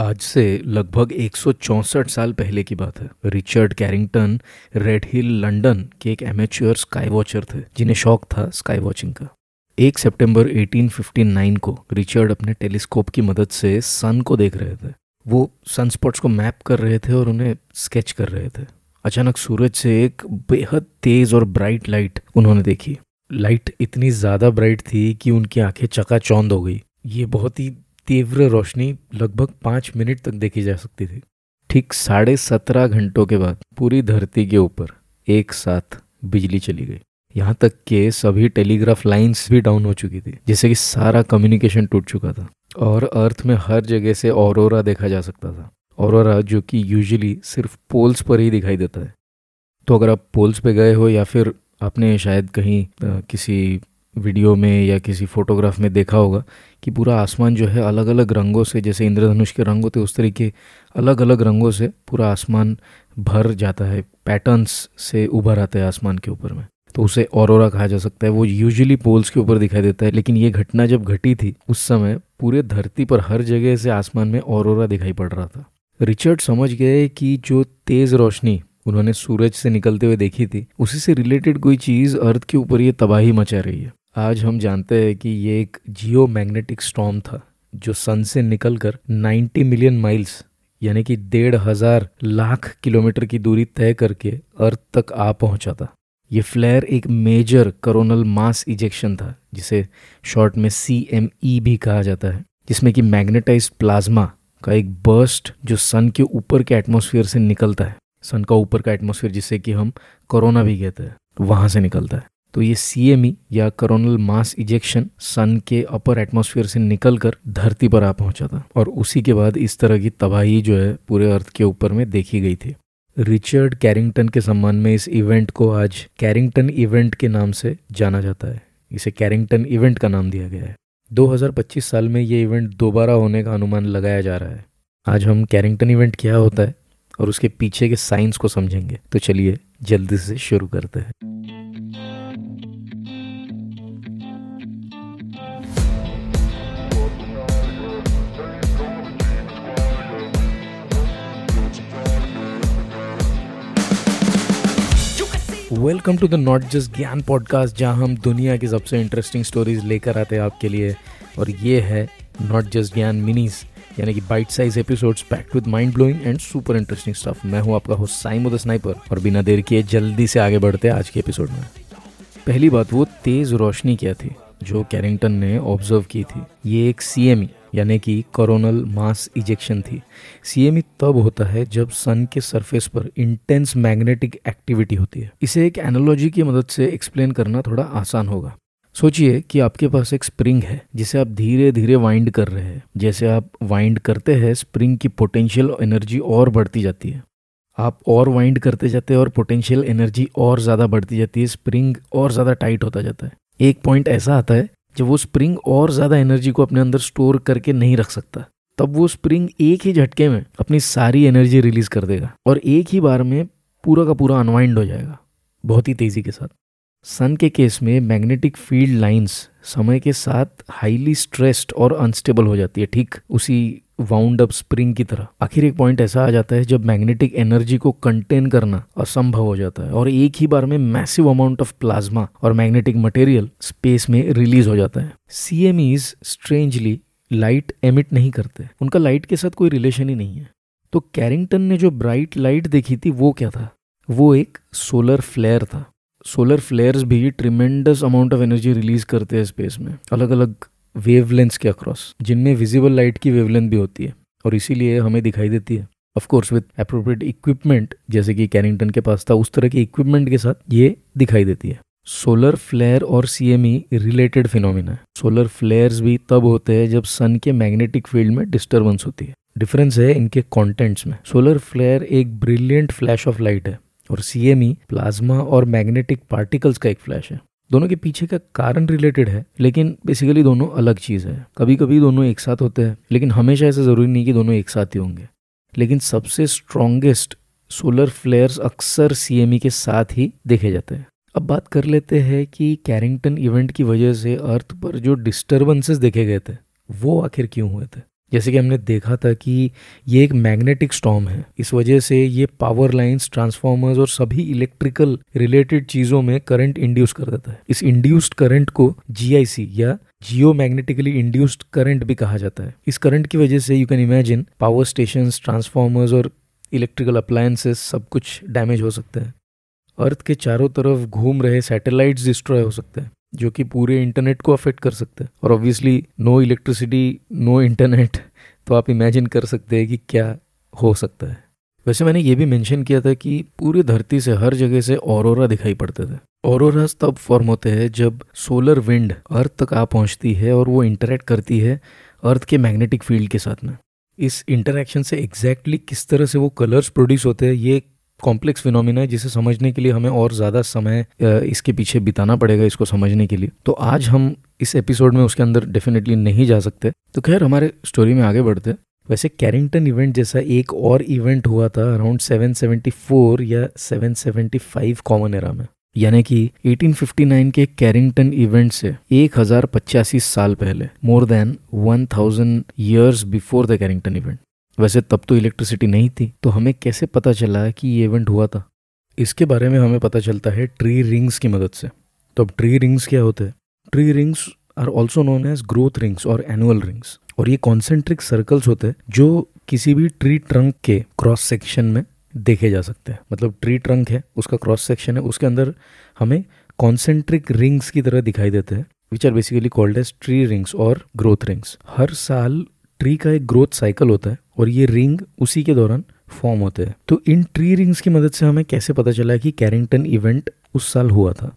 आज से लगभग एक साल पहले की बात है। Richard Carrington, Red Hill, London के एक एमेच्योर स्काई वॉचर थे, जिन्हें शौक था स्काई वॉचिंग का। एक सितंबर 1859 को रिचर्ड अपने टेलीस्कोप की मदद से सन को देख रहे थे। वो सनस्पॉट्स को मैप कर रहे थे और उन्हें स्केच कर रहे थे। अचानक सूरज से एक बेहद तेज और ब्राइट लाइट उन्होंने देखी। लाइट इतनी ज़्यादा ब्राइट थी कि उनकी आँखें चकाचौंध हो गई। ये बहुत ही तीव्र रोशनी लगभग पाँच मिनट तक देखी जा सकती थी। ठीक साढ़े सत्रह घंटों के बाद पूरी धरती के ऊपर एक साथ बिजली चली गई। यहाँ तक के सभी टेलीग्राफ लाइंस भी डाउन हो चुकी थी, जिससे कि सारा कम्युनिकेशन टूट चुका था और अर्थ में हर जगह से औरोरा देखा जा सकता था। औरोरा जो कि यूजुअली सिर्फ़ पोल्स पर ही दिखाई देता है। तो अगर आप पोल्स पे गए हो या फिर आपने शायद कहीं किसी वीडियो में या किसी फोटोग्राफ में देखा होगा कि पूरा आसमान जो है अलग अलग रंगों से, जैसे इंद्रधनुष के रंग होते उस तरीके अलग अलग रंगों से पूरा आसमान भर जाता है पैटर्न्स से उभर आता है आसमान के ऊपर में। तो उसे औरोरा कहा जा सकता है। वो यूजुअली पोल्स के ऊपर दिखाई देता है, लेकिन ये घटना जब घटी थी, उस समय पूरे धरती पर हर जगह से आसमान में औरोरा दिखाई पड़ रहा था। रिचर्ड समझ गए कि जो तेज रोशनी उन्होंने सूरज से निकलते हुए देखी थी, उसी से रिलेटेड कोई चीज़ अर्थ के ऊपर ये तबाही मचा रही है। आज हम जानते हैं कि ये एक जियो मैग्नेटिक स्टॉम था, जो सन से निकलकर 90 मिलियन माइल्स यानी कि डेढ़ हज़ार लाख किलोमीटर की दूरी तय करके अर्थ तक आ पहुँचा था। ये फ्लेयर एक मेजर करोनल मास इजेक्शन था, जिसे शॉर्ट में सी एम ई भी कहा जाता है, जिसमें कि मैग्नेटाइज प्लाज्मा का एक बर्स्ट जो सन के ऊपर के एटमोसफियर से निकलता है। सन का ऊपर का एटमोसफियर जिसे कि हम कोरोना भी कहते हैं, वहाँ से निकलता है। तो ये सीएमई या करोनल मास इजेक्शन सन के अपर एटमॉस्फेयर से निकलकर धरती पर आ पहुँचा था और उसी के बाद इस तरह की तबाही जो है पूरे अर्थ के ऊपर में देखी गई थी। रिचर्ड कैरिंगटन के सम्मान में इस इवेंट को आज कैरिंगटन इवेंट के नाम से जाना जाता है। इसे कैरिंगटन इवेंट का नाम दिया गया है। 2025 साल में ये इवेंट दोबारा होने का अनुमान लगाया जा रहा है। आज हम कैरिंगटन इवेंट क्या होता है और उसके पीछे के साइंस को समझेंगे। तो चलिए जल्दी से शुरू करते हैं। Welcome to the not just Gyan podcast जहाँ हम दुनिया की सबसे इंटरेस्टिंग स्टोरीज लेकर आते हैं आपके लिए। और ये है नॉट जस्ट ज्ञान मिनीज यानी कि bite size episodes packed with mind blowing and super interesting stuff मैं हूँ आपका होस्ट साइमो द स्नाइपर और बिना देर किए जल्दी से आगे बढ़ते हैं आज के एपिसोड में। पहली बात, वो तेज रोशनी क्या थी, जो कैरिंगटन ने ऑब्ज़र्व की थी। ये एक सी यानी कि कोरोनल मास इजेक्शन थी। सीएमई तब होता है जब सन के सरफेस पर इंटेंस मैग्नेटिक एक्टिविटी होती है। इसे एक एनोलॉजी की मदद से एक्सप्लेन करना थोड़ा आसान होगा। सोचिए कि आपके पास एक स्प्रिंग है, जिसे आप धीरे धीरे वाइंड कर रहे हैं। जैसे आप वाइंड करते हैं स्प्रिंग की पोटेंशियल एनर्जी और बढ़ती जाती है। आप और वाइंड करते जाते हैं और पोटेंशियल एनर्जी और ज़्यादा बढ़ती जाती है स्प्रिंग और ज़्यादा टाइट होता जाता है। एक पॉइंट ऐसा आता है जब वो स्प्रिंग और ज़्यादा एनर्जी को अपने अंदर स्टोर करके नहीं रख सकता, तब वो स्प्रिंग एक ही झटके में अपनी सारी एनर्जी रिलीज़ कर देगा और एक ही बार में पूरा का पूरा अनवाइंड हो जाएगा, बहुत ही तेज़ी के साथ। सन के केस में मैग्नेटिक फ़ील्ड लाइंस समय के साथ हाईली स्ट्रेस्ड और अनस्टेबल हो जाती है, ठीक उसी वाउंड अप स्प्रिंग की तरह। आखिर एक पॉइंट ऐसा आ जाता है जब मैग्नेटिक एनर्जी को कंटेन करना असंभव हो जाता है और एक ही बार में मैसिव अमाउंट ऑफ़ प्लाज्मा और मैग्नेटिक मटेरियल स्पेस में रिलीज़ हो जाता है। C M is strangely light emit नहीं करते। उनका लाइट के साथ कोई रिलेशन ही नहीं है। तो कैरिंगटन ने जो ब्राइट लाइट देखी थी, वो क्या था? वो एक सोलर फ्लेयर था। सोलर फ्लेयर्स भी tremendous amount of energy release करते हैं स्पेस में। अलग अलग वेवलेंथ के अक्रॉस जिनमें विजिबल लाइट की वेवलेंथ भी होती है, और इसीलिए हमें दिखाई देती है। Of course with appropriate equipment जैसे कि कैरिंगटन के पास था, उस तरह के इक्विपमेंट के साथ ये दिखाई देती है। सोलर फ्लेयर और सीएमई रिलेटेड फिनोमिना है सोलर फ्लेयर्स भी तब होते हैं जब सन के मैग्नेटिक फ़ील्ड में डिस्टर्बेंस होती है। डिफरेंस है इनके कंटेंट्स में। सोलर फ्लेयर एक ब्रिलियंट फ्लैश ऑफ़ लाइट है, और सीएमई प्लाज्मा और मैग्नेटिक पार्टिकल्स का एक फ्लैश है। दोनों के पीछे का कारण रिलेटेड है, लेकिन बेसिकली दोनों अलग चीज़ है। कभी कभी दोनों एक साथ होते हैं, लेकिन हमेशा ऐसा ज़रूरी नहीं कि दोनों एक साथ ही होंगे। लेकिन सबसे स्ट्रॉन्गेस्ट सोलर फ्लेयर्स अक्सर सीएमई के साथ ही देखे जाते हैं। अब बात कर लेते हैं कि कैरिंगटन इवेंट की वजह से अर्थ पर जो डिस्टर्बेंसेस देखे गए थे, वो आखिर क्यों हुए थे? जैसे कि हमने देखा था कि ये एक मैग्नेटिक स्टॉम है। इस वजह से ये पावर लाइंस ट्रांसफॉर्मर्स और सभी इलेक्ट्रिकल रिलेटेड चीज़ों में करंट इंड्यूस कर देता है। इस इंड्यूस्ड करंट को जीआईसी या जियो मैग्नेटिकली इंड्यूस्ड करंट भी कहा जाता है। इस करंट की वजह से you can imagine power station transformers और इलेक्ट्रिकल अप्लायंसेस सब कुछ डैमेज हो सकते हैं। अर्थ के चारों तरफ़ घूम रहे सैटेलाइट्स डिस्ट्रॉय हो सकते हैं। जो कि पूरे इंटरनेट को अफेक्ट कर सकते हैं। और obviously no electricity no internet तो आप इमेजिन कर सकते हैं कि क्या हो सकता है। वैसे मैंने ये भी मेंशन किया था कि पूरी धरती से हर जगह से औरोरा दिखाई पड़ते थे। औरोरा तब फॉर्म होते हैं जब सोलर विंड अर्थ तक आ पहुँचती है और वो इंटरेक्ट करती है अर्थ के मैग्नेटिक फ़ील्ड के साथ में। इस इंटरेक्शन से एग्जैक्टली exactly किस तरह से वो कलर्स प्रोड्यूस होते हैं, ये कॉम्प्लेक्स फिनोमिना है, जिसे समझने के लिए हमें और ज़्यादा समय इसके पीछे बिताना पड़ेगा इसको समझने के लिए। तो आज हम इस एपिसोड में उसके अंदर डेफिनेटली नहीं जा सकते। तो खैर, हमारे स्टोरी में आगे बढ़ते वैसे कैरिंगटन इवेंट जैसा एक और इवेंट हुआ था अराउंड 774 या 775 कॉमन एरा में। यानी कि 1859 के कैरिंगटन इवेंट से एक हज़ार पचासी साल पहले more than 1000 years before the Carrington event वैसे तब तो इलेक्ट्रिसिटी नहीं थी तो हमें कैसे पता चला कि ये इवेंट हुआ था? इसके बारे में हमें पता चलता है ट्री रिंग्स की मदद से। तो अब ट्री रिंग्स क्या होते हैं? Tree rings are also known as growth rings और एनुअल रिंग्स और ये कॉन्सेंट्रिक सर्कल्स होते हैं जो किसी भी ट्री ट्रंक के क्रॉस सेक्शन में देखे जा सकते हैं। मतलब ट्री ट्रंक है, उसका क्रॉस सेक्शन है, उसके अंदर हमें कॉन्सेंट्रिक रिंग्स की तरह दिखाई देते हैं which are basically called as tree rings और ग्रोथ रिंग्स हर साल ट्री का एक ग्रोथ साइकिल होता है और ये रिंग उसी के दौरान फॉर्म होते हैं। तो इन ट्री रिंग्स की मदद से हमें कैसे पता चला कि कैरिंगटन इवेंट उस साल हुआ था?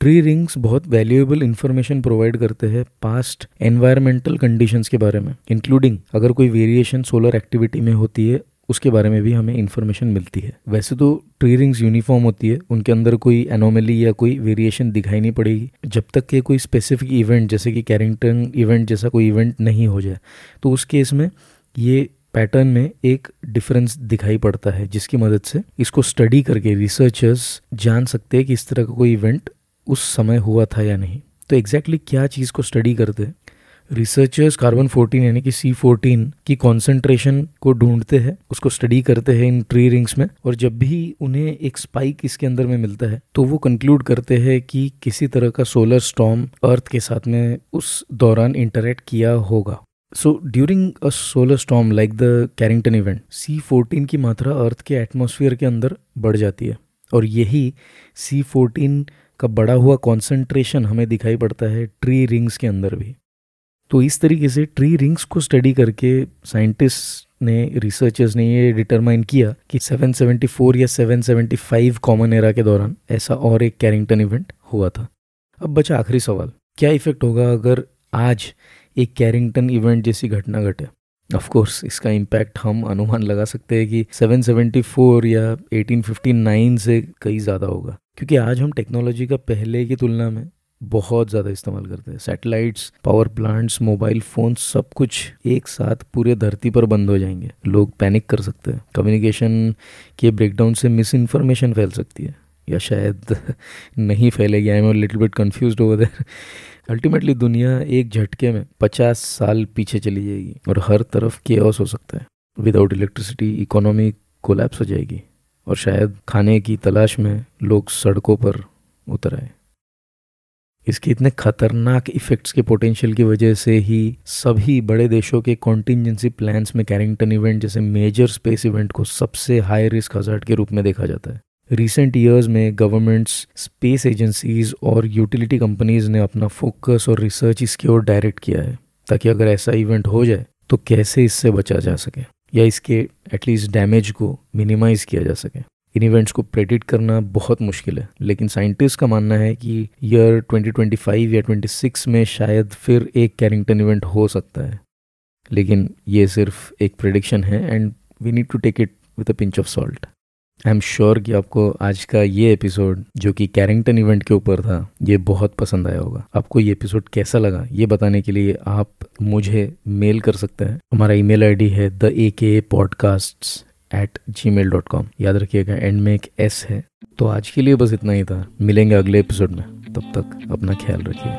ट्री रिंग्स बहुत वैल्यूएबल इन्फॉर्मेशन प्रोवाइड करते हैं पास्ट एनवायरमेंटल कंडीशंस के बारे में इंक्लूडिंग अगर कोई वेरिएशन सोलर एक्टिविटी में होती है उसके बारे में भी हमें इन्फॉर्मेशन मिलती है। वैसे तो ट्री रिंग्स यूनिफॉर्म होती है, उनके अंदर कोई एनोमली या कोई वेरिएशन दिखाई नहीं पड़ेगी। जब तक कि कोई स्पेसिफिक इवेंट जैसे कि कैरिंगटन इवेंट जैसा कोई इवेंट नहीं हो जाए तो उस केस में ये पैटर्न में एक डिफरेंस दिखाई पड़ता है, जिसकी मदद से इसको स्टडी करके रिसर्चर्स जान सकते हैं कि इस तरह का कोई इवेंट उस समय हुआ था या नहीं। तो एग्जैक्टली exactly क्या चीज़ को स्टडी करते हैं रिसर्चर्स कार्बन 14 यानी कि सी फोर्टीन की कॉन्सेंट्रेशन को ढूंढते हैं, उसको स्टडी करते हैं इन ट्री रिंग्स में और जब भी उन्हें एक स्पाइक इसके अंदर में मिलता है तो वो कंक्लूड करते हैं कि किसी तरह का सोलर स्टॉम अर्थ के साथ में उस दौरान इंटरेक्ट किया होगा। So during a solar storm like the Carrington event C fourteen की मात्रा अर्थ के एटमोसफियर के अंदर बढ़ जाती है और यही सी फोर्टीन का बढ़ा हुआ कॉन्सेंट्रेशन हमें दिखाई पड़ता है ट्री रिंग्स के अंदर भी। तो इस तरीके से ट्री रिंग्स को स्टडी करके साइंटिस्ट ने रिसर्चर्स ने ये डिटरमाइन किया कि 774 या 775 कॉमन एरा के दौरान ऐसा और एक कैरिंगटन इवेंट हुआ था। अब बचा आखिरी सवाल। क्या इफ़ेक्ट होगा अगर आज एक कैरिंगटन इवेंट जैसी घटना घटे? ऑफ़ कोर्स इसका इम्पैक्ट हम अनुमान लगा सकते हैं कि 774 या 1859 से कई ज़्यादा होगा। क्योंकि आज हम टेक्नोलॉजी का पहले की तुलना में बहुत ज़्यादा इस्तेमाल करते हैं। Satellites power plants mobile phone सब कुछ एक साथ पूरे धरती पर बंद हो जाएँगे। लोग पैनिक कर सकते हैं। कम्युनिकेशन के ब्रेकडाउन से मिस इन्फॉर्मेशन फैल सकती है। या शायद नहीं फैलेगी। I am little bit confuse over there ultimately दुनिया एक झटके में पचास साल पीछे चली जाएगी और हर तरफ़ के हो सकता है। विदाउट इलेक्ट्रिसिटी इकोनॉमी कोलैप्स हो जाएगी। और शायद खाने की तलाश में लोग सड़कों पर उतर आए। इसके इतने खतरनाक इफेक्ट्स के पोटेंशियल की वजह से ही सभी बड़े देशों के कॉन्टीजेंसी प्लान्स में कैरिंगटन इवेंट जैसे मेजर स्पेस इवेंट को सबसे हाई रिस्क हजार्ट के रूप में देखा जाता है। रिसेंट ईयर्स में गवर्नमेंट्स स्पेस एजेंसीज और यूटिलिटी कंपनीज़ ने अपना फोकस और रिसर्च इसकी ओर डायरेक्ट किया है, ताकि अगर ऐसा इवेंट हो जाए तो कैसे इससे बचा जा सके, या इसके एटलीस्ट डैमेज को मिनिमाइज किया जा सके। इन इवेंट्स को प्रेडिक्ट करना बहुत मुश्किल है। लेकिन साइंटिस्ट का मानना है कि ईयर 2025 या 26 में शायद फिर एक कैरिंगटन इवेंट हो सकता है। लेकिन ये सिर्फ़ एक प्रिडिक्शन है and we need to take it with a pinch of salt I am sure कि आपको आज का ये एपिसोड जो कि कैरिंगटन इवेंट के ऊपर था, ये बहुत पसंद आया होगा। आपको ये एपिसोड कैसा लगा, ये बताने के लिए आप मुझे मेल कर सकते हैं। हमारा ईमेल आईडी है the A K podcast at Gmail dot com याद रखिएगा एंड में एक एस है। तो आज के लिए बस इतना ही था। मिलेंगे अगले एपिसोड में। तब तक अपना ख्याल रखिए।